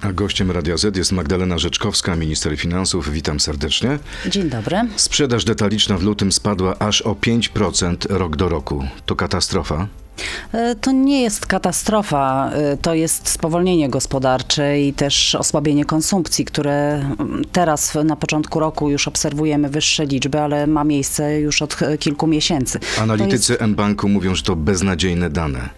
A gościem Radia Z jest Magdalena Rzeczkowska, minister finansów. Witam serdecznie. Dzień dobry. Sprzedaż detaliczna w lutym spadła aż o 5% rok do roku. To katastrofa. E, to nie jest katastrofa, e, to jest spowolnienie gospodarcze i też osłabienie konsumpcji, które mm, teraz na początku roku już obserwujemy wyższe liczby, ale ma miejsce już od e, kilku miesięcy. Analitycy jest... M-Banku mówią, że to beznadziejne dane.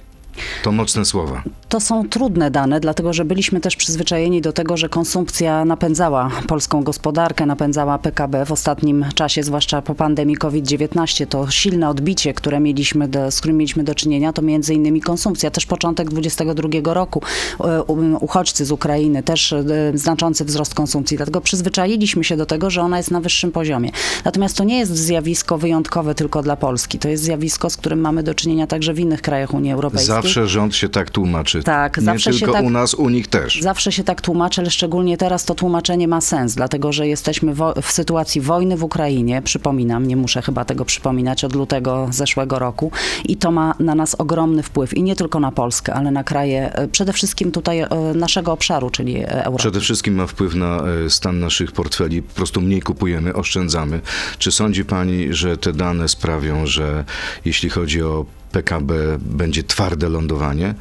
To mocne słowa. To są trudne dane, dlatego że byliśmy też przyzwyczajeni do tego, że konsumpcja napędzała polską gospodarkę, napędzała PKB w ostatnim czasie, zwłaszcza po pandemii COVID-19. To silne odbicie, które mieliśmy do, z którym mieliśmy do czynienia, to między innymi konsumpcja. Też początek 2022 roku e, uchodźcy z Ukrainy, też e, znaczący wzrost konsumpcji. Dlatego przyzwyczailiśmy się do tego, że ona jest na wyższym poziomie. Natomiast to nie jest zjawisko wyjątkowe tylko dla Polski. To jest zjawisko, z którym mamy do czynienia także w innych krajach Unii Europejskiej. Zawsze rząd się tak tłumaczy. Tak, Nie zawsze tylko się tak, u nas, u nich też. Zawsze się tak tłumaczy, ale szczególnie teraz to tłumaczenie ma sens, dlatego że jesteśmy w sytuacji wojny w Ukrainie, przypominam, nie muszę chyba tego przypominać, od lutego zeszłego roku i to ma na nas ogromny wpływ i nie tylko na Polskę, ale na kraje e, przede wszystkim tutaj e, naszego obszaru, czyli e, Europy. Przede wszystkim ma wpływ na stan naszych portfeli. Po prostu mniej kupujemy, oszczędzamy. Czy sądzi pani, że te dane sprawią, że jeśli chodzi o PKB będzie twarde lądowanie?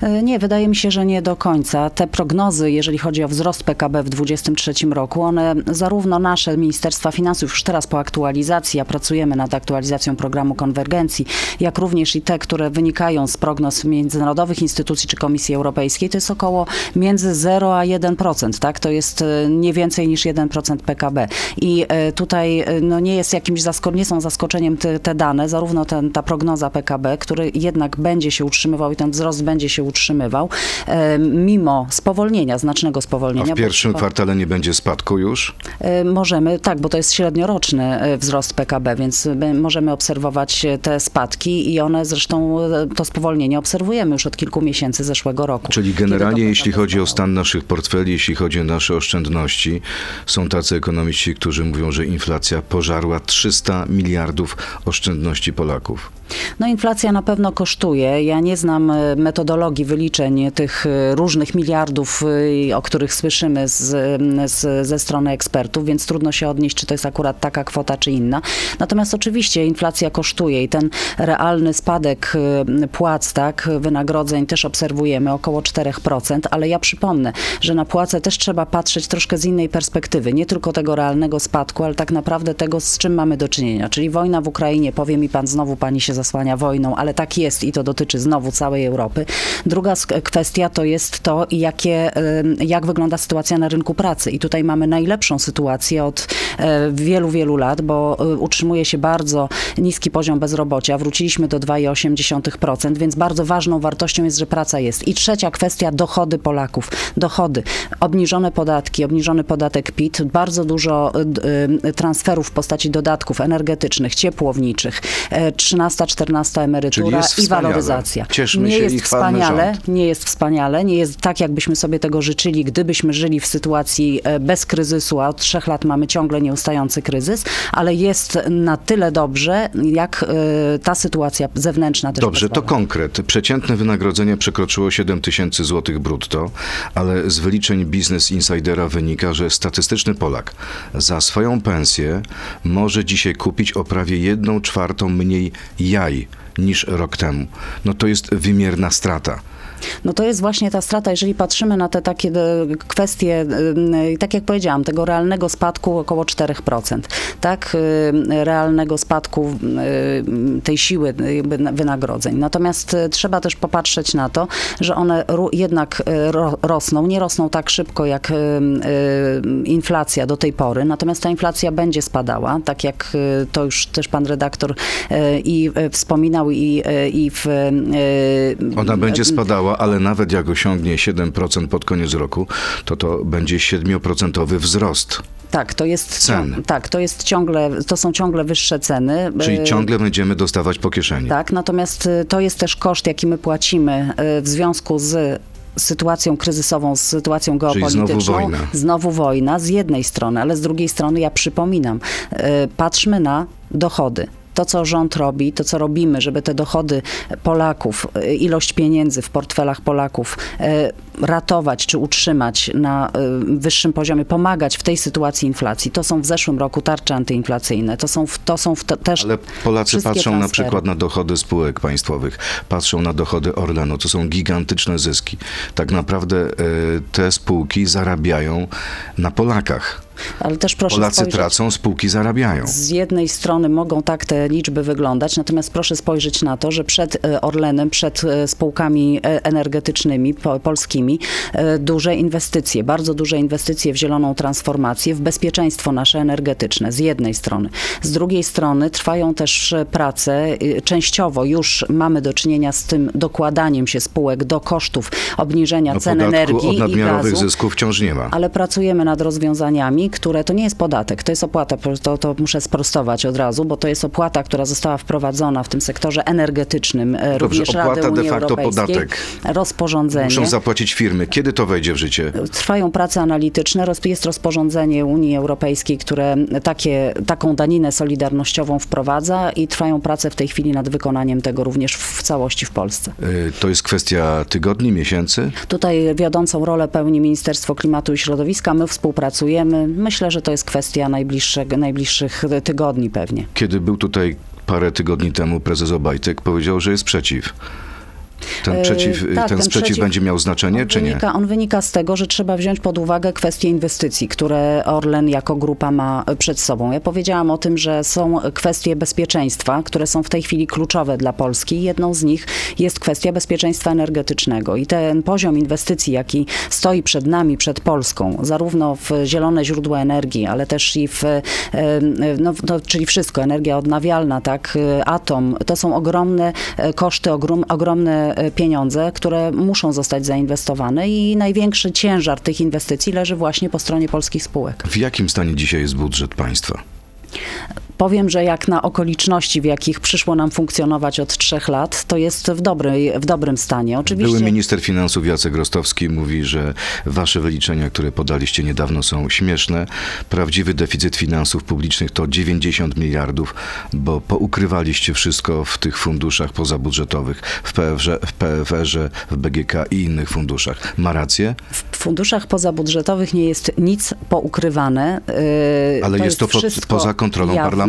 E, nie, wydaje mi się, że nie do końca. Te prognozy, jeżeli chodzi o wzrost PKB w 2023 roku, one zarówno nasze Ministerstwa Finansów, już teraz po aktualizacji, a pracujemy nad aktualizacją programu konwergencji, jak również i te, które wynikają z prognoz międzynarodowych instytucji czy Komisji Europejskiej, to jest około między 0 a 1%, tak? To jest e, nie więcej niż 1% PKB. I e, tutaj no, nie jest jakimś zasko- nie są zaskoczeniem te, te dane, zarówno ten, ta prognoza PKB, PKB, który jednak będzie się utrzymywał i ten wzrost będzie się utrzymywał, e, mimo spowolnienia, znacznego spowolnienia. A w pierwszym bo, kwartale nie będzie spadku już? E, możemy, tak, bo to jest średnioroczny e, wzrost PKB, więc możemy obserwować te spadki i one zresztą, to spowolnienie obserwujemy już od kilku miesięcy zeszłego roku. Czyli generalnie, jeśli chodzi o stan naszych portfeli, jeśli chodzi o nasze oszczędności, są tacy ekonomiści, którzy mówią, że inflacja pożarła 300 miliardów oszczędności Polaków. No inflacja na pewno kosztuje. Ja nie znam e, metodologii wyliczeń tych e, różnych miliardów, e, o których słyszymy z, z, ze strony ekspertów, więc trudno się odnieść, czy to jest akurat taka kwota, czy inna. Natomiast oczywiście inflacja kosztuje i ten realny spadek płac, tak, wynagrodzeń też obserwujemy około 4%, ale ja przypomnę, że na płace też trzeba patrzeć troszkę z innej perspektywy, nie tylko tego realnego spadku, ale tak naprawdę tego, z czym mamy do czynienia. Czyli wojna w Ukrainie, powie mi pan znowu, pani się zasłania wojną, ale tak jest i to dotyczy znowu całej Europy. Druga kwestia to jest to, jakie, jak wygląda sytuacja na rynku pracy. I tutaj mamy najlepszą sytuację od e, wielu, wielu lat, bo e, utrzymuje się bardzo niski poziom bezrobocia. Wróciliśmy do 2,8%, więc bardzo ważną wartością jest, że praca jest. I trzecia kwestia, dochody Polaków. Dochody. Obniżone podatki, obniżony podatek PIT, bardzo dużo e, transferów w postaci dodatków energetycznych, ciepłowniczych, 13 14 emerytura i waloryzacja. Cieszmy nie się jest wspaniale, rząd. nie jest wspaniale, nie jest tak, jakbyśmy sobie tego życzyli, gdybyśmy żyli w sytuacji e, bez kryzysu, a od trzech lat mamy ciągle nieustający kryzys, ale jest na tyle dobrze, jak e, ta sytuacja zewnętrzna też Dobrze, pozwala. to konkret. Przeciętne wynagrodzenie przekroczyło 7 tysięcy złotych brutto, ale z wyliczeń Business Insidera wynika, że statystyczny Polak za swoją pensję może dzisiaj kupić o prawie jedną czwartą mniej jaj niż rok temu. No to jest wymierna strata. No to jest właśnie ta strata, jeżeli patrzymy na te takie e, kwestie, e, tak jak powiedziałam, tego realnego spadku około 4%, tak, e, realnego spadku tej siły wynagrodzeń. Natomiast trzeba też popatrzeć na to, że one jednak rosną, nie rosną tak szybko jak inflacja do tej pory, natomiast ta inflacja będzie spadała, tak jak to już też pan redaktor i wspominał i, i w... Ona będzie spadała ale nawet jak osiągnie 7% pod koniec roku, to to będzie 7% wzrost. Tak, to jest cen. Tak, to jest ciągle, to są ciągle wyższe ceny. Czyli ciągle będziemy dostawać po kieszeni. Tak, natomiast y, to jest też koszt, jaki my płacimy y, w związku z sytuacją kryzysową, z sytuacją geopolityczną. Czyli znowu wojna. Znowu wojna z jednej strony, ale z drugiej strony ja przypominam, y, patrzmy na dochody to, co rząd robi, to, co robimy, żeby te dochody Polaków, e, ilość pieniędzy w portfelach Polaków e, ratować czy utrzymać na y, wyższym poziomie, pomagać w tej sytuacji inflacji. To są w zeszłym roku tarcze antyinflacyjne, to są, w, to są w, to, też Ale Polacy patrzą na transfery. przykład na dochody spółek państwowych, patrzą na dochody Orlenu. To są gigantyczne zyski. Tak naprawdę e, te spółki zarabiają na Polakach. Ale też proszę Polacy spojrzeć, tracą, spółki zarabiają. Z jednej strony mogą tak te liczby wyglądać, natomiast proszę spojrzeć na to, że przed e, Orlenem, przed spółkami e, energetycznymi po, polskimi e, duże inwestycje, bardzo duże inwestycje w zieloną transformację, w bezpieczeństwo nasze energetyczne z jednej strony. Z drugiej strony trwają też prace, e, częściowo już mamy do czynienia z tym dokładaniem się spółek do kosztów obniżenia No, cen energii od i nadmiarowych gazu zysków wciąż nie ma. ale pracujemy nad rozwiązaniami, które to nie jest podatek, to jest opłata, to, to muszę sprostować od razu, bo to jest opłata, która została wprowadzona w tym sektorze energetycznym e, również opłata Rady de Unii facto Europejskiej. podatek. Rozporządzenie. Muszą zapłacić firmy. Kiedy to wejdzie w życie? Trwają prace analityczne, jest rozporządzenie Unii Europejskiej, które takie, taką daninę solidarnościową wprowadza i trwają prace w tej chwili nad wykonaniem tego również w, całości w Polsce. E, To jest kwestia tygodni, miesięcy? Tutaj wiodącą rolę pełni Ministerstwo Klimatu i Środowiska. My współpracujemy. Myślę, że to jest kwestia najbliższego, najbliższych tygodni pewnie. Kiedy był tutaj parę tygodni temu prezes Obajtek, powiedział, że jest przeciw. Ten, E, przeciw, tak, ten ten sprzeciw przeciw- będzie miał znaczenie, czy nie? wynika, on wynika z tego, że trzeba wziąć pod uwagę kwestie inwestycji, które Orlen jako grupa ma przed sobą. Ja powiedziałam o tym, że są kwestie bezpieczeństwa, które są w tej chwili kluczowe dla Polski. Jedną z nich jest kwestia bezpieczeństwa energetycznego i ten poziom inwestycji, jaki stoi przed nami, przed Polską, zarówno w zielone źródła energii, ale też i w, e, no, no, czyli wszystko, energia odnawialna, tak, e, atom, to są ogromne e, koszty, ogrom, ogromne e, pieniądze, które muszą zostać zainwestowane i największy ciężar tych inwestycji leży właśnie po stronie polskich spółek. W jakim stanie dzisiaj jest budżet państwa? Powiem, że jak na okoliczności, w jakich przyszło nam funkcjonować od trzech lat, to jest w, dobrej, w dobrym stanie. Oczywiście. Były minister finansów Jacek Rostowski mówi, że wasze wyliczenia, które podaliście niedawno są śmieszne. Prawdziwy deficyt finansów publicznych to 90 miliardów, bo poukrywaliście wszystko w tych funduszach pozabudżetowych, w PFR, w, PFR-ze, w BGK i innych funduszach. Ma rację? W funduszach pozabudżetowych nie jest nic poukrywane. Yy, Ale jest to wszystko poza kontrolą jawne parlamentu,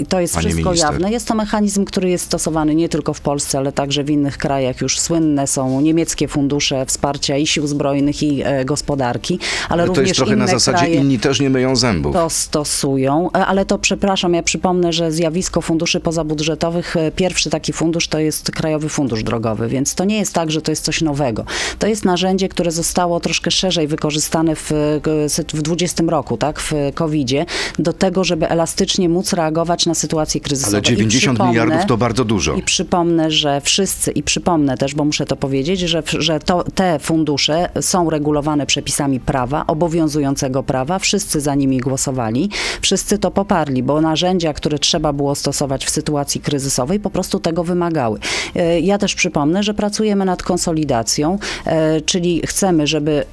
i To jest wszystko minister. jawne. Jest to mechanizm, który jest stosowany nie tylko w Polsce, ale także w innych krajach. Już słynne są niemieckie fundusze wsparcia i sił zbrojnych, i e, gospodarki, ale to również jest trochę inne na zasadzie inni też nie myją zębów. to stosują, E, ale to przepraszam, ja przypomnę, że zjawisko funduszy pozabudżetowych, e, pierwszy taki fundusz to jest Krajowy Fundusz Drogowy, więc to nie jest tak, że to jest coś nowego. To jest narzędzie, które zostało troszkę szerzej wykorzystane w, e, w 20 roku, tak, w COVID-zie, do tego, żeby elastycznie móc reagować na sytuacje kryzysowe. Ale I 90 przypomnę- miliardów to bardzo dużo. i przypomnę, że wszyscy, i przypomnę też, bo muszę to powiedzieć, że, że to, te fundusze są regulowane przepisami prawa, obowiązującego prawa. Wszyscy za nimi głosowali, wszyscy to poparli, bo narzędzia, które trzeba było stosować w sytuacji kryzysowej, po prostu tego wymagały. E, Ja też przypomnę, że pracujemy nad konsolidacją, e, czyli chcemy, żeby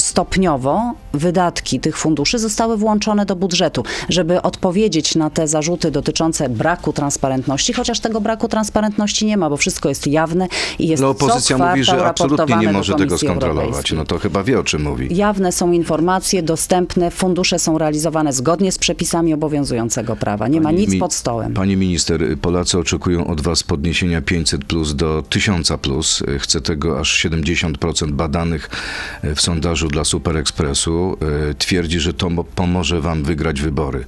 stopniowo wydatki tych funduszy zostały włączone do budżetu, żeby odpowiedzieć na te zarzuty dotyczące braku transparentności, chociaż tego braku transparentności nie ma, bo wszystko jest jawne i jest Ale opozycja mówi, że absolutnie nie może tego skontrolować. No to chyba wie, o czym mówi. Jawne są informacje, dostępne, fundusze są realizowane zgodnie z przepisami obowiązującego prawa. Nie ma Pani nic mi- pod stołem. Pani minister, Polacy oczekują od was podniesienia 500 plus do 1000 plus. Chce tego aż 70% badanych w sondażu dla Super Expressu. E, Twierdzi, że to mo- pomoże wam wygrać wybory.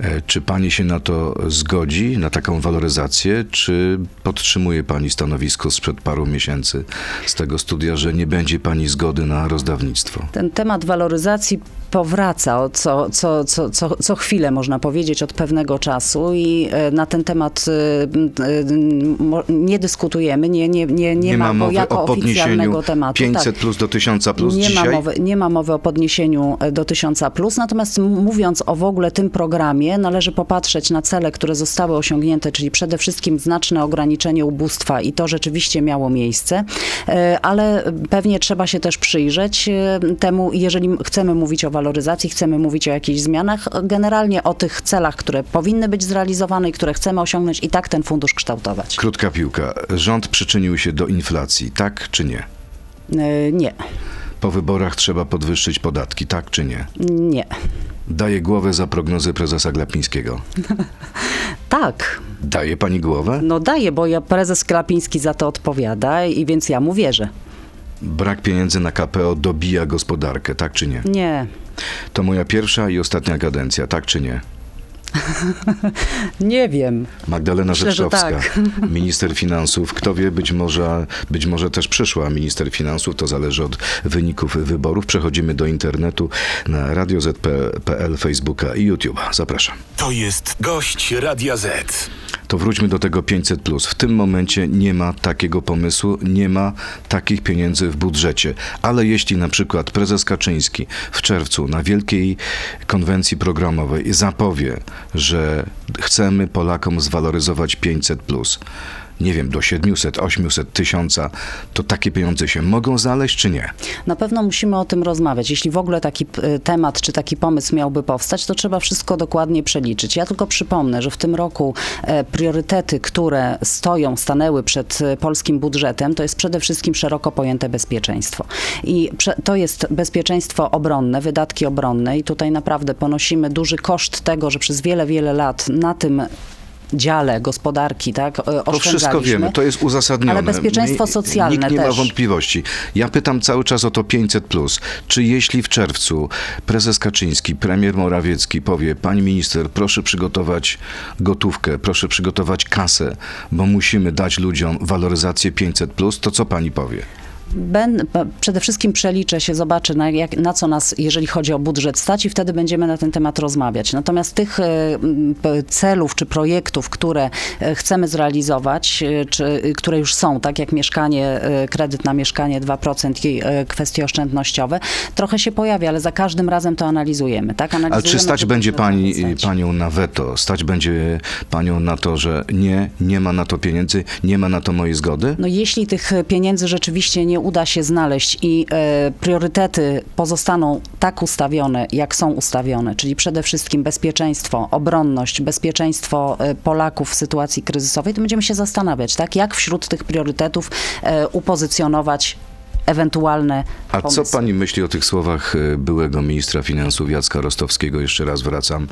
E, Czy pani się na to zgodzi, na taką waloryzację, czy podtrzymuje pani stanowisko sprzed paru miesięcy z tego studia, że nie będzie pani zgody na rozdawnictwo? Ten temat waloryzacji powraca co, co, co, co, co chwilę, można powiedzieć, od pewnego czasu i e, na ten temat nie dyskutujemy, nie, nie, nie, nie, ma, go mowy jako o podniesieniu oficjalnego tematu. 500 Tak. plus do 1000 plus nie dzisiaj? Mowy, nie ma mowy o podniesieniu e, do 1000, plus, natomiast mówiąc o w ogóle tym programie, należy popatrzeć na cele, które zostały osiągnięte, czyli przede wszystkim znaczne ograniczenie ubóstwa i to rzeczywiście miało miejsce, e, ale pewnie trzeba się też przyjrzeć e, temu, jeżeli chcemy mówić o waloryzacji, chcemy mówić o jakichś zmianach, generalnie o tych celach, które powinny być zrealizowane i które chcemy osiągnąć i tak ten fundusz kształtować. Krótka piłka. Rząd przyczynił się do inflacji, tak czy nie? Nie, Po wyborach trzeba podwyższyć podatki, tak czy nie? nie. Daje głowę za prognozy prezesa Glapińskiego. Tak, Daje pani głowę? no daje, bo ja, prezes Klapiński za to odpowiada i więc ja mu wierzę. Brak pieniędzy na KPO dobija gospodarkę, tak czy nie? Nie, To moja pierwsza i ostatnia kadencja, tak czy nie? nie wiem. Magdalena Myślę, tak. minister finansów. Kto wie, być może, być może też przyszła minister finansów, to zależy od wyników wyborów. Przechodzimy do internetu na radioz.pl, Facebooka i YouTube'a. Zapraszam. To jest gość Radia Z. To wróćmy do tego 500. W tym momencie nie ma takiego pomysłu, nie ma takich pieniędzy w budżecie. Ale jeśli na przykład prezes Kaczyński w czerwcu na wielkiej konwencji programowej zapowie, że chcemy Polakom zwaloryzować 500, nie wiem, do 700, 800, 1000, to takie pieniądze się mogą znaleźć, czy nie? Na pewno musimy o tym rozmawiać. Jeśli w ogóle taki e, temat czy taki pomysł miałby powstać, to trzeba wszystko dokładnie przeliczyć. Ja tylko przypomnę, że w tym roku e, priorytety, które stoją, stanęły przed e, polskim budżetem, to jest przede wszystkim szeroko pojęte bezpieczeństwo. I to jest bezpieczeństwo obronne, wydatki obronne i tutaj naprawdę ponosimy duży koszt tego, że przez wiele, wiele lat na tym dziale gospodarki, tak, e, To wszystko wiemy, to jest uzasadnione. Ale bezpieczeństwo socjalne Nikt nie ma też. wątpliwości. Ja pytam cały czas o to 500+. Czy jeśli w czerwcu prezes Kaczyński, premier Morawiecki powie, pani minister, proszę przygotować gotówkę, proszę przygotować kasę, bo musimy dać ludziom waloryzację 500+, to co pani powie? Ben, przede wszystkim przeliczę się, zobaczę na, jak, na co nas, jeżeli chodzi o budżet, stać i wtedy będziemy na ten temat rozmawiać. Natomiast tych e, celów czy projektów, które e, chcemy zrealizować, e, czy które już są, tak jak mieszkanie, kredyt na mieszkanie 2% i kwestie oszczędnościowe, trochę się pojawia, ale za każdym razem to analizujemy. Tak? Analizujemy czy stać będzie pani, panią na weto? Stać będzie panią na to, że nie, nie ma na to pieniędzy, nie ma na to mojej zgody? No jeśli tych pieniędzy rzeczywiście nie uda się znaleźć i e, priorytety pozostaną tak ustawione, jak są ustawione, czyli przede wszystkim bezpieczeństwo, obronność, bezpieczeństwo e, Polaków w sytuacji kryzysowej, to będziemy się zastanawiać, tak, jak wśród tych priorytetów e, upozycjonować ewentualne A pomysły. co pani myśli o tych słowach e, byłego ministra finansów Jacka Rostowskiego? Jeszcze raz wracam.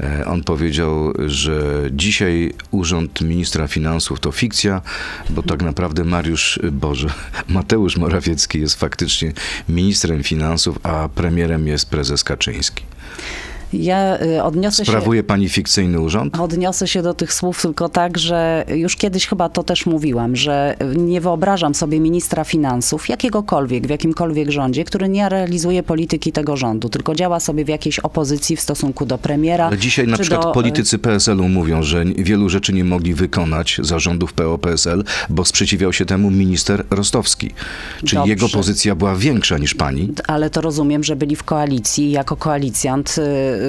E, On powiedział, że dzisiaj urząd ministra finansów to fikcja, bo tak naprawdę Mariusz, Boże, Mateusz Morawiecki jest faktycznie ministrem finansów, a premierem jest prezes Kaczyński. Ja y, odniosę się... Sprawuje pani fikcyjny urząd? Odniosę się do tych słów tylko tak, że już kiedyś chyba to też mówiłam, że nie wyobrażam sobie ministra finansów, jakiegokolwiek, w jakimkolwiek rządzie, który nie realizuje polityki tego rządu, tylko działa sobie w jakiejś opozycji w stosunku do premiera. Ale dzisiaj na przykład do, e, politycy PSL-u mówią, że wielu rzeczy nie mogli wykonać zarządów PO-PSL, bo sprzeciwiał się temu minister Rostowski. Czyli Dobrze. jego pozycja była większa niż pani. Ale to rozumiem, że byli w koalicji jako koalicjant y,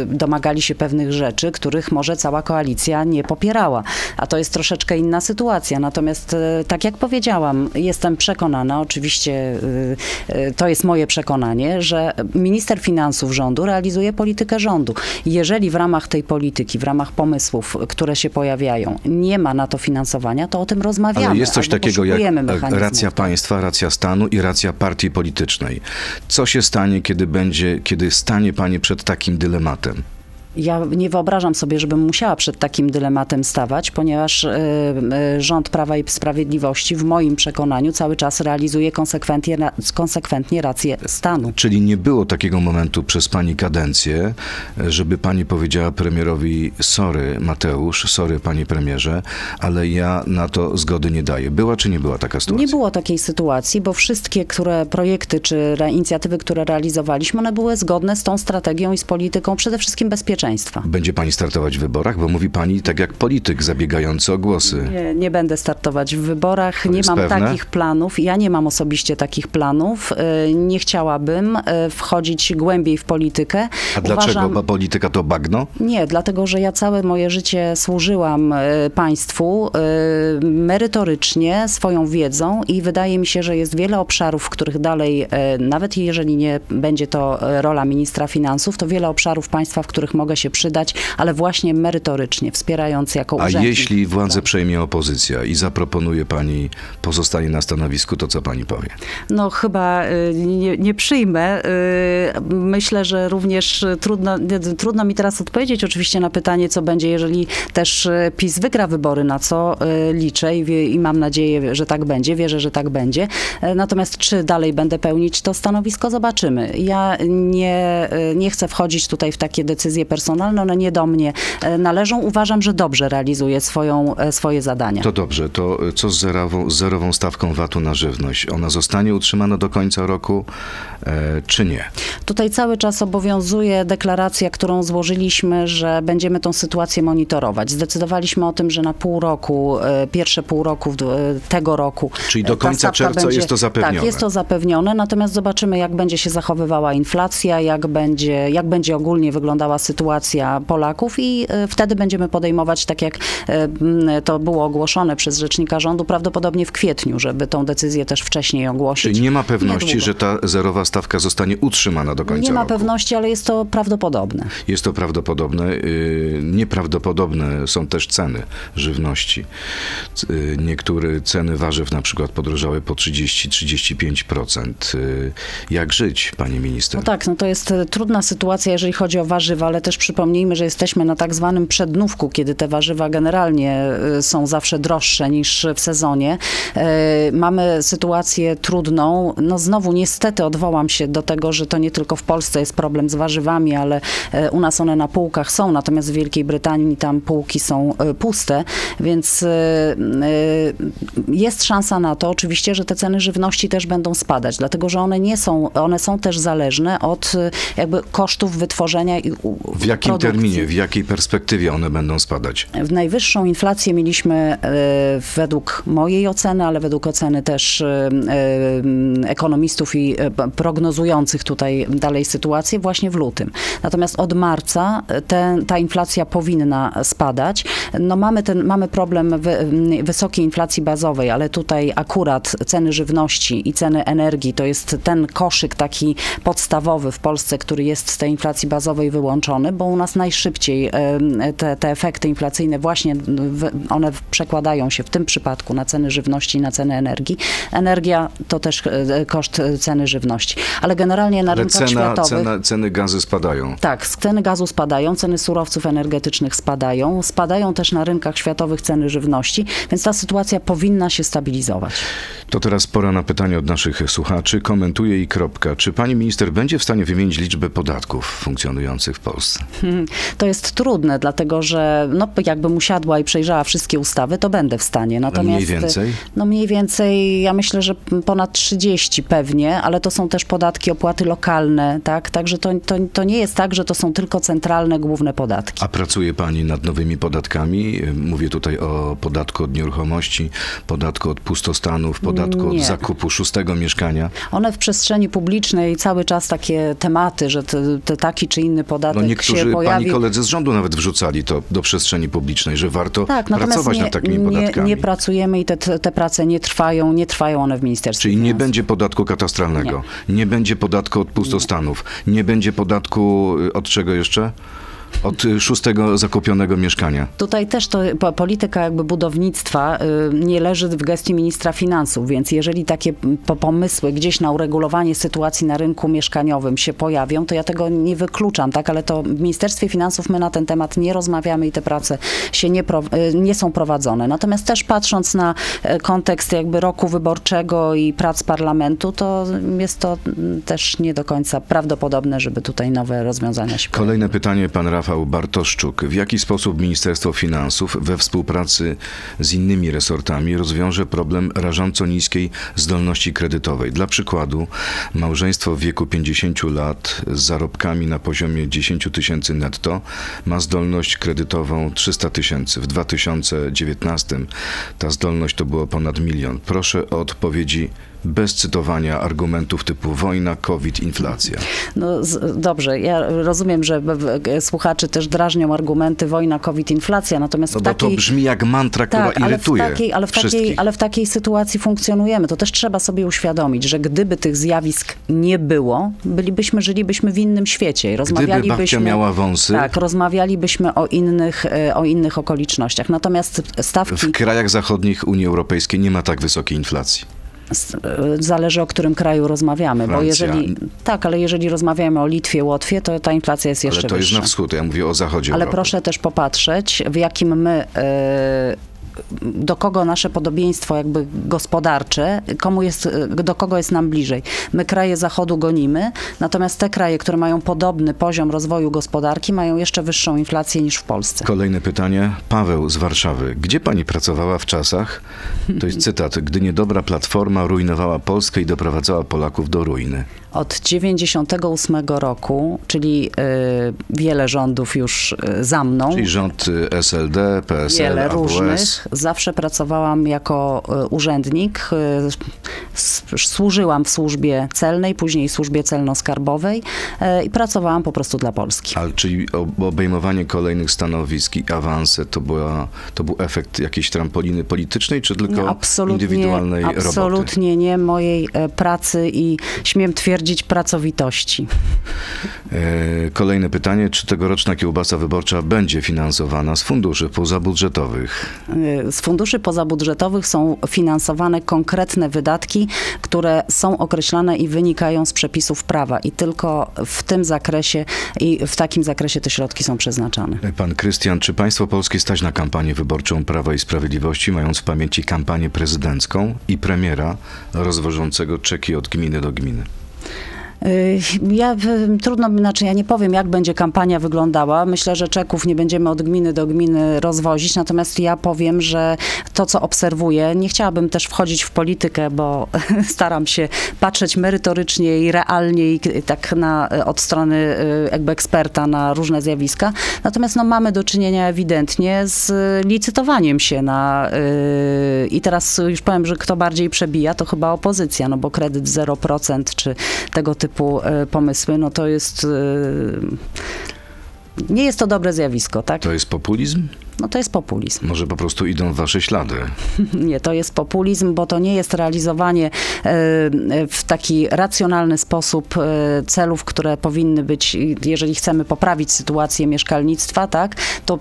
domagali się pewnych rzeczy, których może cała koalicja nie popierała. A to jest troszeczkę inna sytuacja. Natomiast, y, tak jak powiedziałam, jestem przekonana, oczywiście y, y, to jest moje przekonanie, że minister finansów rządu realizuje politykę rządu. Jeżeli w ramach tej polityki, w ramach pomysłów, które się pojawiają, nie ma na to finansowania, to o tym rozmawiamy. Ale jest coś takiego jak e, racja państwa, racja stanu i racja partii politycznej. Co się stanie, kiedy będzie, kiedy stanie pani przed takim dylematem? Вашингтон. Ja nie wyobrażam sobie, żebym musiała przed takim dylematem stawać, ponieważ y, y, rząd Prawa i Sprawiedliwości w moim przekonaniu cały czas realizuje konsekwentnie, konsekwentnie rację stanu. Czyli nie było takiego momentu przez pani kadencję, e, żeby pani powiedziała premierowi sorry Mateusz, sorry panie premierze, ale ja na to zgody nie daję. Była czy nie była taka sytuacja? Nie było takiej sytuacji, bo wszystkie które projekty czy inicjatywy, które realizowaliśmy, one były zgodne z tą strategią i z polityką przede wszystkim bezpieczeństwa. Będzie pani startować w wyborach? Bo mówi pani tak jak polityk zabiegający o głosy. Nie, nie będę startować w wyborach, nie jest mam pewne? takich planów. Ja nie mam osobiście takich planów. Y, Nie chciałabym y, wchodzić głębiej w politykę. A dlaczego? Uważam, Bo polityka to bagno? Nie, dlatego że ja całe moje życie służyłam e, państwu e, merytorycznie, swoją wiedzą i wydaje mi się, że jest wiele obszarów, w których dalej, e, nawet jeżeli nie będzie to e, rola ministra finansów, to wiele obszarów państwa, w których mogę mogę się przydać, ale właśnie merytorycznie, wspierając jako A urzędnik. jeśli władzę Tak. przejmie opozycja i zaproponuje pani pozostanie na stanowisku, to co pani powie? No chyba y, nie, nie przyjmę. Y, Myślę, że również trudno, trudno mi teraz odpowiedzieć oczywiście na pytanie, co będzie, jeżeli też y, PiS wygra wybory, na co liczę i, i mam nadzieję, że tak będzie, wierzę, że tak będzie. Natomiast czy dalej będę pełnić to stanowisko, zobaczymy. Ja nie, nie chcę wchodzić tutaj w takie decyzje personalne, one nie do mnie e, należą. Uważam, że dobrze realizuję swoją, e, swoje zadania. To dobrze, to y, co z zerową, zerową stawką VAT-u na żywność? Ona zostanie utrzymana do końca roku, e, czy nie? Tutaj cały czas obowiązuje deklaracja, którą złożyliśmy, że będziemy tą sytuację monitorować. Zdecydowaliśmy o tym, że na pół roku, e, pierwsze pół roku e, tego roku. Czyli do e, końca czerwca jest to zapewnione. Tak, jest to zapewnione, natomiast zobaczymy, jak będzie się zachowywała inflacja, jak będzie, jak będzie ogólnie wyglądała sytuacja Polaków i e, wtedy będziemy podejmować, tak jak m, to było ogłoszone przez rzecznika rządu, prawdopodobnie w kwietniu, żeby tą decyzję też wcześniej ogłosić. Czyli nie ma pewności, Niedługo. że ta zerowa stawka zostanie utrzymana do końca Nie ma roku? pewności, ale jest to prawdopodobne. Jest to prawdopodobne. y, Nieprawdopodobne są też ceny żywności. Y, Niektóre ceny warzyw na przykład podrożały po 30-35%. Y, Jak żyć, pani minister? No tak, no to jest trudna sytuacja, jeżeli chodzi o warzywa, ale też przypomnijmy, że jesteśmy na tak zwanym przednówku, kiedy te warzywa generalnie e, są zawsze droższe niż w sezonie. E, Mamy sytuację trudną. No znowu niestety odwołam się do tego, że to nie tylko w Polsce jest problem z warzywami, ale e, u nas one na półkach są, natomiast w Wielkiej Brytanii tam półki są puste, więc jest szansa na to oczywiście, że te ceny żywności też będą spadać, dlatego że one nie są, one są też zależne od jakby kosztów wytworzenia i jakim produkcji. terminie, w jakiej perspektywie one będą spadać? W najwyższą inflację mieliśmy e, według mojej oceny, ale według oceny też e, e, ekonomistów i prognozujących tutaj dalej sytuację właśnie w lutym. Natomiast od marca te, ta inflacja powinna spadać. No mamy, ten, mamy problem wy, wysokiej inflacji bazowej, ale tutaj akurat ceny żywności i ceny energii to jest ten koszyk taki podstawowy w Polsce, który jest z tej inflacji bazowej wyłączony, bo u nas najszybciej te, te efekty inflacyjne właśnie one przekładają się w tym przypadku na ceny żywności i na ceny energii. Energia to też e, koszt e, ceny żywności. Ale generalnie na Ale rynkach cena, światowych... cena, ceny gazy spadają. Tak, ceny gazu spadają, ceny surowców energetycznych spadają, spadają też na rynkach światowych ceny żywności, więc ta sytuacja powinna się stabilizować. To teraz pora na pytanie od naszych słuchaczy. Komentuje i kropka. Czy pani minister będzie w stanie wymienić liczbę podatków funkcjonujących w Polsce? To jest trudne, dlatego że no, jakbym usiadła i przejrzała wszystkie ustawy, to będę w stanie. Natomiast, mniej więcej? No mniej więcej, ja myślę, że ponad 30 pewnie, ale to są też podatki, opłaty lokalne, tak? Także to, to, to nie jest tak, że to są tylko centralne, główne podatki. A pracuje pani nad nowymi podatkami? Mówię tutaj o podatku od nieruchomości, podatku od pustostanów, podatku od Nie. zakupu szóstego mieszkania. One w przestrzeni publicznej cały czas takie tematy, że te, te taki czy inny No podatek się pojawi. pani koledzy z rządu nawet wrzucali to do przestrzeni publicznej, że warto tak, pracować nie, nad takimi nie, podatkami. nie pracujemy i te, te prace nie trwają, nie trwają one w Ministerstwie Czyli nie Finansów. będzie podatku katastralnego, nie. będzie podatku od pustostanów, nie. będzie podatku y, od czego jeszcze? Od y, szóstego zakupionego mieszkania. Tutaj też to po- polityka jakby budownictwa y, nie leży w gestii ministra finansów, więc jeżeli takie po- pomysły gdzieś na uregulowanie sytuacji na rynku mieszkaniowym się pojawią, to ja tego nie wykluczam, tak, ale to w Ministerstwie Finansów my na ten temat nie rozmawiamy i te prace się nie, y, nie są prowadzone. Natomiast też patrząc na e, kontekst jakby roku wyborczego i prac parlamentu, to jest to też nie do końca prawdopodobne, żeby tutaj nowe rozwiązania się pojawiły. Kolejne pytanie, pan Rafał Bartoszczuk. W jaki sposób Ministerstwo Finansów we współpracy z innymi resortami rozwiąże problem rażąco niskiej zdolności kredytowej? Dla przykładu, małżeństwo w wieku 50 lat z zarobkami na poziomie 10 tysięcy netto ma zdolność kredytową 300 tysięcy. W 2019 ta zdolność to było ponad milion. Proszę o odpowiedzi bez cytowania argumentów typu wojna, COVID, inflacja. No z, dobrze, ja rozumiem, że słuchaczy też drażnią argumenty wojna, COVID, inflacja, natomiast No w takiej... to brzmi jak mantra, która Tak, ale w, irytuje takiej, ale, w takiej, ale w takiej sytuacji funkcjonujemy. To też trzeba sobie uświadomić, że gdyby tych zjawisk nie było, bylibyśmy, żylibyśmy w innym świecie. i Gdyby Rozmawialibyśmy, babcia miała wąsy, Tak, rozmawialibyśmy o innych, e, o innych okolicznościach. Natomiast stawki w krajach zachodnich Unii Europejskiej nie ma tak wysokiej inflacji. E, zależy o którym kraju rozmawiamy. Bo Francja. jeżeli, tak, ale jeżeli rozmawiamy o Litwie, Łotwie, to ta inflacja jest jeszcze Ale to jest wyższa. na wschód, ja mówię o zachodzie Ale Europy. proszę też popatrzeć, w jakim my, e, do kogo nasze podobieństwo jakby gospodarcze, komu jest, e, do kogo jest nam bliżej. My kraje Zachodu gonimy, natomiast te kraje, które mają podobny poziom rozwoju gospodarki, mają jeszcze wyższą inflację niż w Polsce. Kolejne pytanie. Paweł z Warszawy. Gdzie pani pracowała w czasach? To jest cytat. Gdy niedobra platforma rujnowała Polskę i doprowadzała Polaków do ruiny. Od 98 roku, czyli e, wiele rządów już e, za mną, Czyli rząd y, SLD, PSL, wiele AWS. różnych. Zawsze pracowałam jako e, urzędnik. e, Służyłam w służbie celnej, później służbie celno-skarbowej e, i pracowałam po prostu dla Polski. Ale czyli ob- obejmowanie kolejnych stanowisk i awanse to, była, to był efekt jakiejś trampoliny politycznej, czy tylko Nie, absolutnie, indywidualnej roboty? absolutnie nie mojej pracy i śmiem twierdzić pracowitości. E, Kolejne pytanie. Czy tegoroczna kiełbasa wyborcza będzie finansowana z funduszy pozabudżetowych? Y, Z funduszy pozabudżetowych są finansowane konkretne wydatki, które są określane i wynikają z przepisów prawa i tylko w tym zakresie i w takim zakresie te środki są przeznaczane. Pan Krystian, czy państwo polskie stać na kampanię wyborczą Prawa i Sprawiedliwości, mając w pamięci kampanię prezydencką i premiera rozwożącego czeki od gminy do gminy? Y, Ja trudno, znaczy ja nie powiem, jak będzie kampania wyglądała. Myślę, że czeków nie będziemy od gminy do gminy rozwozić, natomiast ja powiem, że to, co obserwuję, nie chciałabym też wchodzić w politykę, bo staram się patrzeć merytorycznie i realnie i tak na, od strony y, jakby eksperta na różne zjawiska. Natomiast no, mamy do czynienia ewidentnie z licytowaniem się na y, i teraz już powiem, że kto bardziej przebija, to chyba opozycja, no bo kredyt 0% czy tego typu y, pomysły, no to jest y, nie jest to dobre zjawisko, tak? To jest populizm? No to jest populizm. Może po prostu idą w wasze ślady? Nie, to jest populizm, bo to nie jest realizowanie e, w taki racjonalny sposób e, celów, które powinny być, jeżeli chcemy poprawić sytuację mieszkalnictwa, tak, to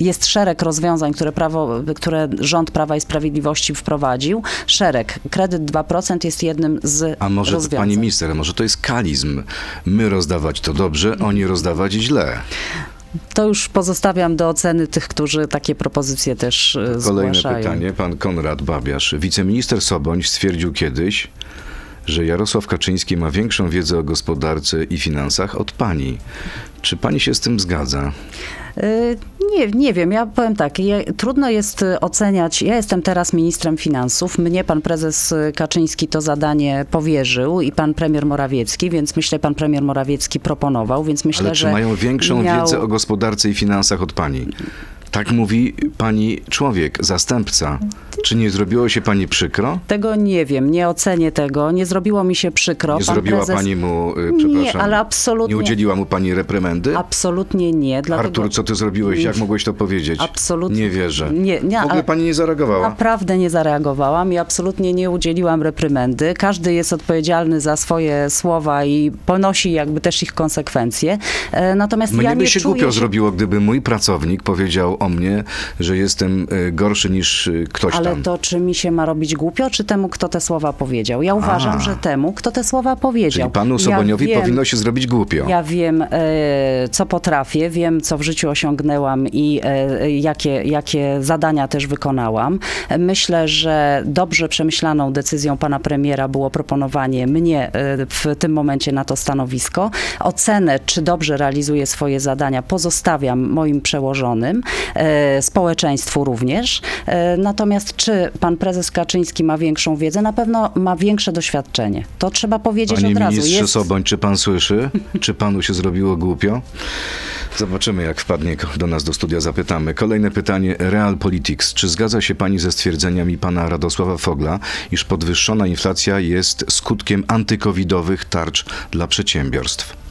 jest szereg rozwiązań, które, prawo, które rząd Prawa i Sprawiedliwości wprowadził. Szereg. Kredyt 2% jest jednym z A może, rozwiązań. pani minister, może to jest kalizm? My rozdawać to dobrze, oni rozdawać źle. To już pozostawiam do oceny tych, którzy takie propozycje też e, Kolejne zgłaszają. pytanie. Pan Konrad Babiarz. Wiceminister Soboń stwierdził kiedyś, że Jarosław Kaczyński ma większą wiedzę o gospodarce i finansach od pani. Czy pani się z tym zgadza? Y, Nie, nie wiem, ja powiem tak, ja, trudno jest y, oceniać, ja jestem teraz ministrem finansów, mnie pan prezes y, Kaczyński to zadanie powierzył i pan premier Morawiecki, więc myślę, pan premier Morawiecki proponował, więc myślę, Ale czy że mają większą miał... wiedzę o gospodarce i finansach od pani? Tak mówi pani człowiek, zastępca. Czy nie zrobiło się pani przykro? Tego nie wiem, nie ocenię tego, nie zrobiło mi się przykro. Nie pan zrobiła prezes... pani mu, y, przepraszam, Nie, ale absolutnie, nie udzieliła mu pani reprymendy? absolutnie nie. Dlatego... Artur, co ty zrobiłeś? Jak mogłeś to powiedzieć? Absolutnie. Nie wierzę. Nie, nie, w ogóle ale- pani nie zareagowała. Naprawdę nie zareagowałam i absolutnie nie udzieliłam reprymendy. Każdy jest odpowiedzialny za swoje słowa i ponosi jakby też ich konsekwencje. E, Natomiast Mnie ja by nie się czuję głupio się... zrobiło, gdyby mój pracownik powiedział o mnie, że jestem y, gorszy niż y, ktoś Ale tam. to czy mi się ma robić głupio, czy temu, kto te słowa powiedział? Ja uważam, A. że temu, kto te słowa powiedział. Czyli panu Ja Soboniowi wiem- powinno się zrobić głupio. Ja wiem, e, co potrafię, wiem, co w życiu osiągnęłam i e, jakie, jakie zadania też wykonałam. E, Myślę, że dobrze przemyślaną decyzją pana premiera było proponowanie mnie e, w tym momencie na to stanowisko. Ocenę, czy dobrze realizuję swoje zadania, pozostawiam moim przełożonym e, społeczeństwu również. E, Natomiast czy pan prezes Kaczyński ma większą wiedzę? Na pewno ma większe doświadczenie. To trzeba powiedzieć Panie od razu. ministrze Soboń, czy pan słyszy? Czy panu się zrobiło głupio? Zobaczymy, jak wpadnie do nas do studia, zapytamy. Kolejne pytanie. Realpolitics. Czy zgadza się pani ze stwierdzeniami pana Radosława Fogla, iż podwyższona inflacja jest skutkiem antykowidowych tarcz dla przedsiębiorstw?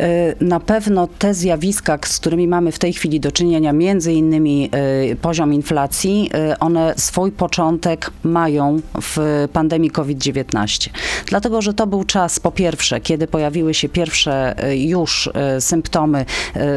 Y, Na pewno te zjawiska, z którymi mamy w tej chwili do czynienia, między innymi y, poziom inflacji, y, one swój początek mają w pandemii COVID-19. Dlatego, że to był czas, po pierwsze, kiedy pojawiły się pierwsze już symptomy,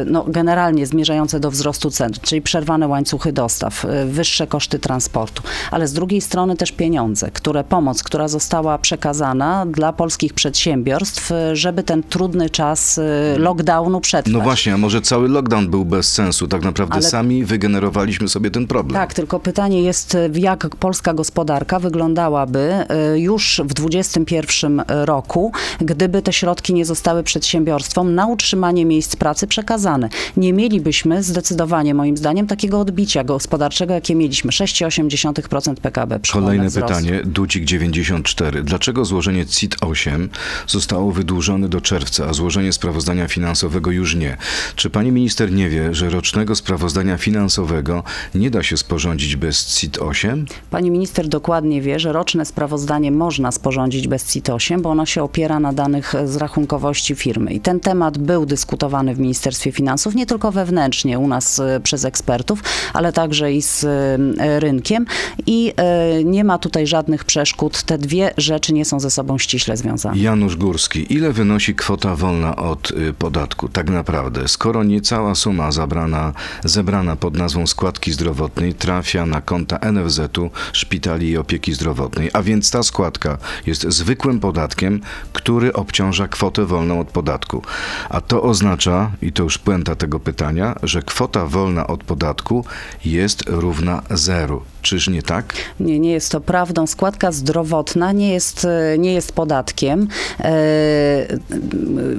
no, generalnie zmierzające do wzrostu cen, czyli przerwane łańcuchy dostaw, wyższe koszty transportu, ale z drugiej strony też pieniądze, które pomoc, która została przekazana dla polskich przedsiębiorstw, żeby ten trudny czas lockdownu przetrwać. No właśnie, a może cały lockdown był bez sensu? Tak naprawdę Ale- sami wygenerowaliśmy sobie ten problem. Tak, tylko pytanie jest, y, jak polska gospodarka wyglądałaby y, już w 2021 roku, gdyby te środki nie zostały przedsiębiorstwom na utrzymanie miejsc pracy przekazane. Nie mielibyśmy zdecydowanie, moim zdaniem, takiego odbicia gospodarczego, jakie mieliśmy. 6,8% PKB. Kolejne pytanie, Ducik 94. Dlaczego złożenie CIT-8 zostało wydłużone do czerwca, a złożenie sprawozdania finansowego już nie? Czy pani minister nie wie, że rocznego sprawozdania finansowego nie da się sporządzić bez CIT-8? Pani minister dokładnie wie, że roczne sprawozdanie można sporządzić bez CIT-8, bo ono się opiera na danych z rachunkowości firmy. I ten temat był dyskutowany w Ministerstwie Finansów, nie tylko wewnętrznie u nas e, przez ekspertów, ale także i z e, rynkiem. I e, nie ma tutaj żadnych przeszkód. Te dwie rzeczy nie są ze sobą ściśle związane. Janusz Górski, ile wynosi kwota wolna od y, podatku tak naprawdę, skoro nie cała suma zabrana, zebrana pod nazwą składki zdrowotnej trafia na konta NFZ-u, szpitali i opieki zdrowotnej, a więc ta składka jest zwykłym podatkiem, który obciąża kwotę wolną od podatku. A to oznacza, i to już puenta tego pytania, że kwota wolna od podatku jest równa zeru. Czyż nie tak? Nie, nie jest to prawdą. Składka zdrowotna nie jest, e, nie jest podatkiem. E,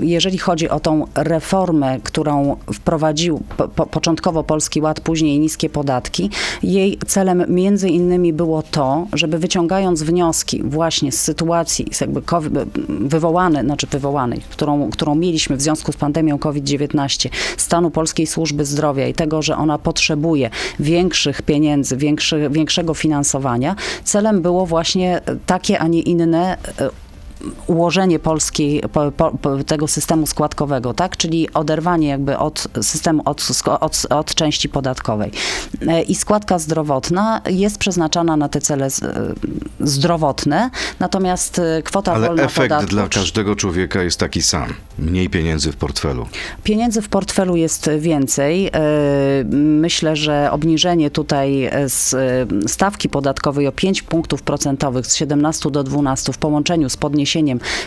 Jeżeli chodzi o tą reformę, którą wprowadził po, po, początkowo Polski Ład, później niskie podatki, jej celem między innymi było to, żeby wyciągając wnioski właśnie z sytuacji jakby COVID, wywołane, znaczy wywołanej, którą, którą mieliśmy w związku z pandemią COVID-19, stanu polskiej służby zdrowia i tego, że ona potrzebuje większych pieniędzy, większy, większego finansowania, celem było właśnie takie, a nie inne e, ułożenie polskiej, po, po, tego systemu składkowego, tak? czyli oderwanie jakby od systemu, od, od, od części podatkowej. E, I składka zdrowotna jest przeznaczana na te cele e, zdrowotne, natomiast e, kwota Ale wolna efekt podatku, dla każdego człowieka jest taki sam. Mniej pieniędzy w portfelu. Pieniędzy w portfelu jest więcej. Myślę, że obniżenie tutaj stawki podatkowej o 5 punktów procentowych z 17 do 12 w połączeniu z podniesieniem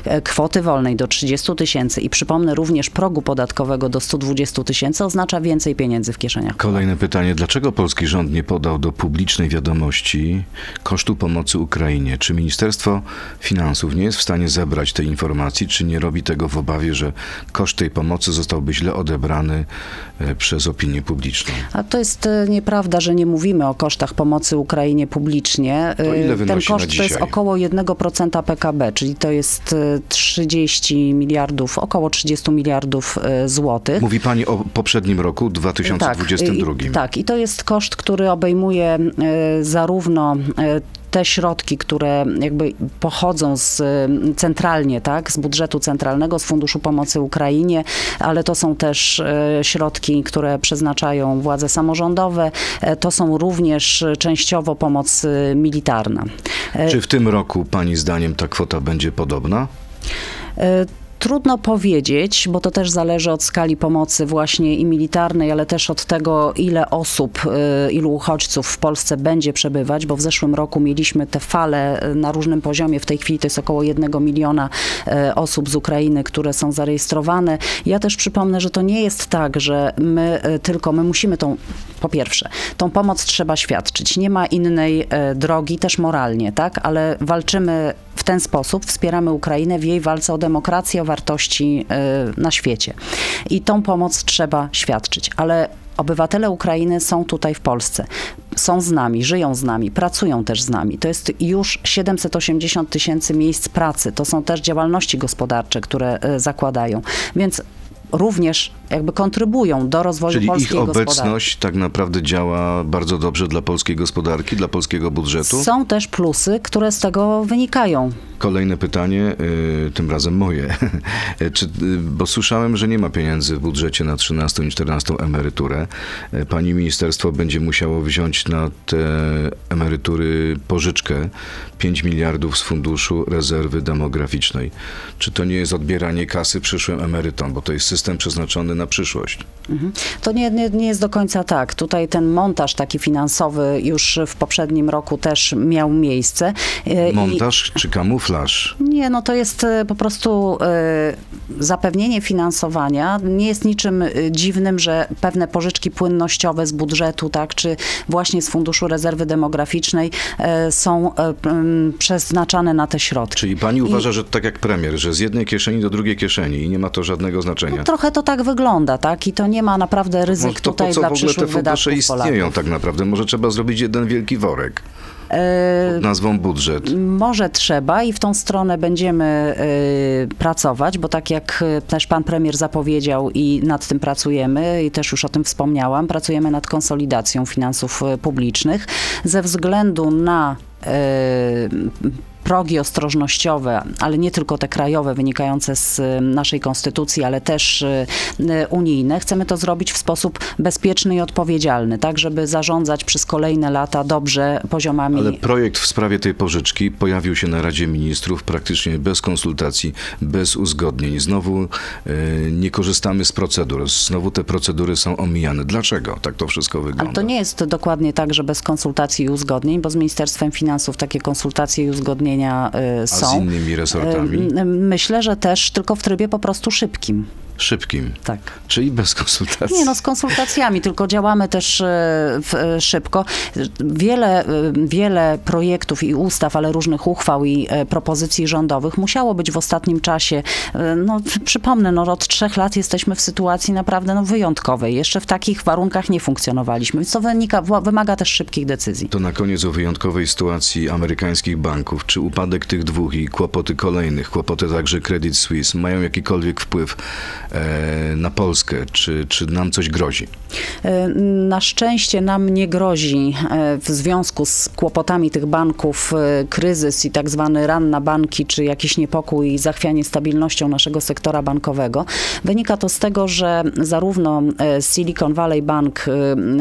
e, kwoty wolnej do 30 tysięcy i przypomnę również progu podatkowego do 120 tysięcy oznacza więcej pieniędzy w kieszeniach. Kolejne pytanie. Dlaczego polski rząd nie podał do publicznej wiadomości kosztu pomocy Ukrainie? Czy Ministerstwo Finansów nie jest w stanie zebrać tej informacji, czy nie robi tego w obawie, że koszt tej pomocy zostałby źle odebrany e, przez opinię publiczną? A to jest e, nieprawda, że nie mówimy o kosztach pomocy Ukrainie publicznie. Ten koszt to jest około 1% PKB, czyli to jest e, 30 miliardów, około 30 miliardów e, złotych. Mówi pani o poprzednim roku, 2022. Tak, i, tak, i to jest koszt, który obejmuje e, zarówno e, te środki, które jakby pochodzą z, centralnie, tak, z budżetu centralnego, z Funduszu Pomocy Ukrainie, ale to są też e, środki, które przeznaczają władze samorządowe, e, to są również e, częściowo pomoc militarna. Czy w tym roku pani zdaniem ta kwota będzie podobna? Trudno powiedzieć, bo to też zależy od skali pomocy właśnie i militarnej, ale też od tego, ile osób, y, ilu uchodźców w Polsce będzie przebywać, bo w zeszłym roku mieliśmy te fale y, na różnym poziomie. W tej chwili to jest około jednego miliona y, osób z Ukrainy, które są zarejestrowane. Ja też przypomnę, że to nie jest tak, że my tylko, my musimy tą, po pierwsze, tą pomoc trzeba świadczyć. Nie ma innej drogi, też moralnie, tak, ale walczymy w ten sposób wspieramy Ukrainę w jej walce o demokrację, wartości y, na świecie. I tą pomoc trzeba świadczyć. Ale obywatele Ukrainy są tutaj w Polsce. Są z nami, żyją z nami, pracują też z nami. To jest już 780 tysięcy miejsc pracy. To są też działalności gospodarcze, które e, zakładają. Więc również jakby kontrybują do rozwoju Czyli ich polskiej gospodarki. obecność tak naprawdę działa bardzo dobrze dla polskiej gospodarki, dla polskiego budżetu? Są też plusy, które z tego wynikają. Kolejne pytanie, y, tym razem moje. Czy, y, bo słyszałem, że nie ma pieniędzy w budżecie na 13 i 14 emeryturę. Y, Pani ministerstwo będzie musiało wziąć na te emerytury pożyczkę 5 miliardów z Funduszu Rezerwy Demograficznej. Czy to nie jest odbieranie kasy przyszłym emerytom, bo to jest system przeznaczony na przyszłość? Mhm. To nie, nie, nie jest do końca tak. Tutaj ten montaż taki finansowy już w poprzednim roku też miał miejsce. E, i- Montaż czy kamuflaż? Nie, no to jest e, po prostu e, zapewnienie finansowania. Nie jest niczym dziwnym, że pewne pożyczki płynnościowe z budżetu, tak, czy właśnie z Funduszu Rezerwy Demograficznej są przeznaczane na te środki. Czyli pani uważa, że tak jak premier, że z jednej kieszeni do drugiej kieszeni i nie ma to żadnego znaczenia? No, trochę to tak wygląda, tak? I to nie ma naprawdę ryzyk No tutaj co dla przyszłych fundusze wydatków istnieją Polaków. tak naprawdę? Może trzeba zrobić jeden wielki worek E, pod nazwą budżet. Może trzeba i w tą stronę będziemy y, pracować, bo tak jak y, też pan premier zapowiedział i nad tym pracujemy i też już o tym wspomniałam, pracujemy nad konsolidacją finansów publicznych ze względu na progi ostrożnościowe, ale nie tylko te krajowe wynikające z y, naszej konstytucji, ale też y, y, unijne. Chcemy to zrobić w sposób bezpieczny i odpowiedzialny, tak żeby zarządzać przez kolejne lata dobrze poziomami Ale projekt w sprawie tej pożyczki pojawił się na Radzie Ministrów praktycznie bez konsultacji, bez uzgodnień. Znowu nie korzystamy z procedur. Znowu te procedury są omijane. Dlaczego tak to wszystko wygląda? Ale to nie jest dokładnie tak, że bez konsultacji i uzgodnień, bo z Ministerstwem Finansów takie konsultacje i uzgodnienia y, A są. z innymi resortami? Y, Myślę, że też tylko w trybie po prostu szybkim. Szybkim. Tak. Czyli bez konsultacji. Nie no, z konsultacjami, tylko działamy też e, w, e, szybko. Wiele, e, wiele projektów i ustaw, ale różnych uchwał i propozycji rządowych musiało być w ostatnim czasie, no przypomnę, no od trzech lat jesteśmy w sytuacji naprawdę no, wyjątkowej. Jeszcze w takich warunkach nie funkcjonowaliśmy, więc to wynika, wymaga też szybkich decyzji. To na koniec o wyjątkowej sytuacji amerykańskich banków. Czy upadek tych dwóch i kłopoty kolejnych, kłopoty także Credit Suisse, mają jakikolwiek wpływ na Polskę? Czy, czy nam coś grozi? E, Na szczęście nam nie grozi e, w związku z kłopotami tych banków e, kryzys i tak zwany ran na banki, czy jakiś niepokój i zachwianie stabilnością naszego sektora bankowego. Wynika to z tego, że zarówno e, Silicon Valley Bank, e,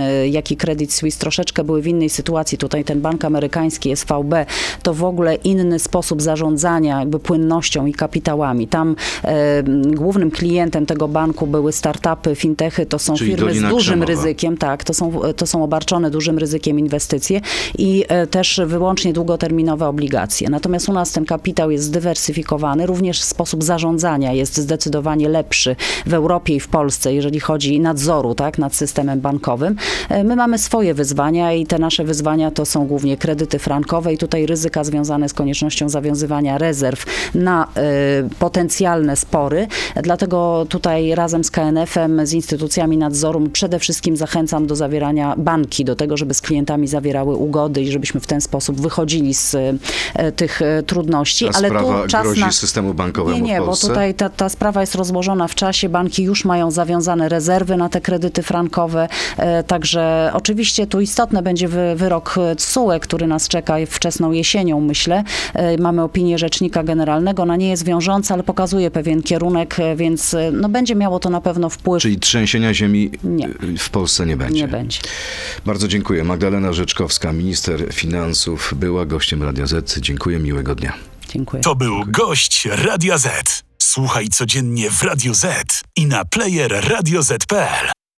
e, jak i Credit Suisse troszeczkę były w innej sytuacji. Tutaj ten bank amerykański SVB to w ogóle inny sposób zarządzania jakby płynnością i kapitałami. Tam e, głównym klientem tego banku były startupy, fintechy, to są Czyli firmy z dużym Krzemowa. ryzykiem, tak, to są, to są obarczone dużym ryzykiem inwestycje i e, też wyłącznie długoterminowe obligacje. Natomiast u nas ten kapitał jest zdywersyfikowany, również sposób zarządzania jest zdecydowanie lepszy w Europie i w Polsce, jeżeli chodzi nadzoru, tak, nad systemem bankowym. E, My mamy swoje wyzwania i te nasze wyzwania to są głównie kredyty frankowe i tutaj ryzyka związane z koniecznością zawiązywania rezerw na e, potencjalne spory. Dlatego tutaj razem z KNF-em, z instytucjami nadzoru przede wszystkim zachęcam do zawierania banki, do tego, żeby z klientami zawierały ugody i żebyśmy w ten sposób wychodzili z e, tych e, trudności. Ta Ale sprawa tu czas grozi na... systemu bankowemu Nie, nie, bo tutaj ta, ta sprawa jest rozłożona w czasie. Banki już mają zawiązane rezerwy na te kredyty frankowe. E, także oczywiście tu istotny będzie wy, wyrok TSUE, który nas czeka wczesną jesienią, myślę. Mamy opinię Rzecznika Generalnego. Ona nie jest wiążąca, ale pokazuje pewien kierunek, więc no, będzie miało to na pewno wpływ. Czyli trzęsienia ziemi Nie. y, w Polsce nie będzie. Nie będzie. Bardzo dziękuję. Magdalena Rzeczkowska, minister finansów, była gościem Radia Z. Dziękuję, miłego dnia. Dziękuję. To był gość Radia Z. Słuchaj codziennie w Radio Z i na player radioz.pl.